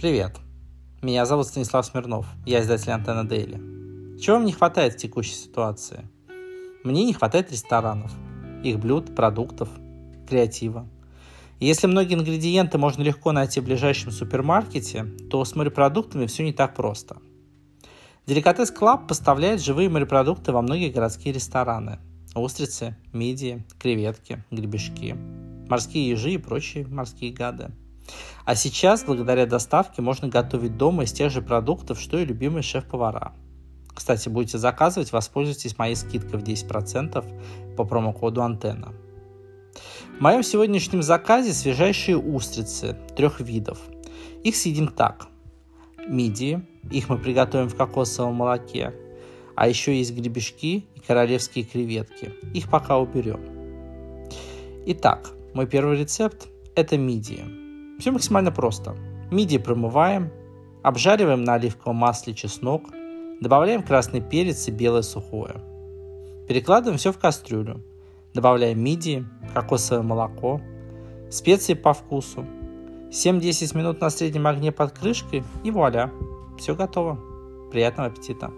Привет. Меня зовут Станислав Смирнов. Я издатель Antenna Daily. Чего вам не хватает в текущей ситуации? Мне не хватает ресторанов, их блюд, продуктов, креатива. Если многие ингредиенты можно легко найти в ближайшем супермаркете, то с морепродуктами все не так просто. Деликатес Клаб поставляет живые морепродукты во многие городские рестораны. Устрицы, мидии, креветки, гребешки, морские ежи и прочие морские гады – а сейчас, благодаря доставке, можно готовить дома из тех же продуктов, что и любимые шеф-повара. Кстати, будете заказывать, воспользуйтесь моей скидкой в 10% по промокоду Антенна. В моем сегодняшнем заказе свежайшие устрицы трех видов. Их съедим так. Мидии, их мы приготовим в кокосовом молоке. А еще есть гребешки и королевские креветки. Их пока уберем. Итак, мой первый рецепт – это мидии. Все максимально просто. Мидии промываем, обжариваем на оливковом масле чеснок, добавляем красный перец и белое сухое. Перекладываем все в кастрюлю. Добавляем мидии, кокосовое молоко, специи по вкусу. 7-10 минут на среднем огне под крышкой и вуаля, все готово. Приятного аппетита!